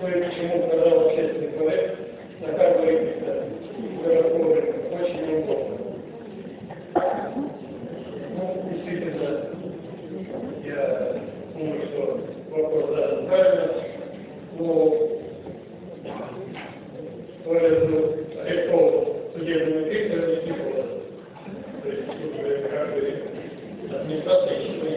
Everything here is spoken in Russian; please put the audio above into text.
кое к чему указал общественный проект, на который городского рынка очень неудобно. Ну, действительно, я думаю, что вопрос задан правильно, но выразил арестован судебный инспектор Никифоров, то есть уже администрация еще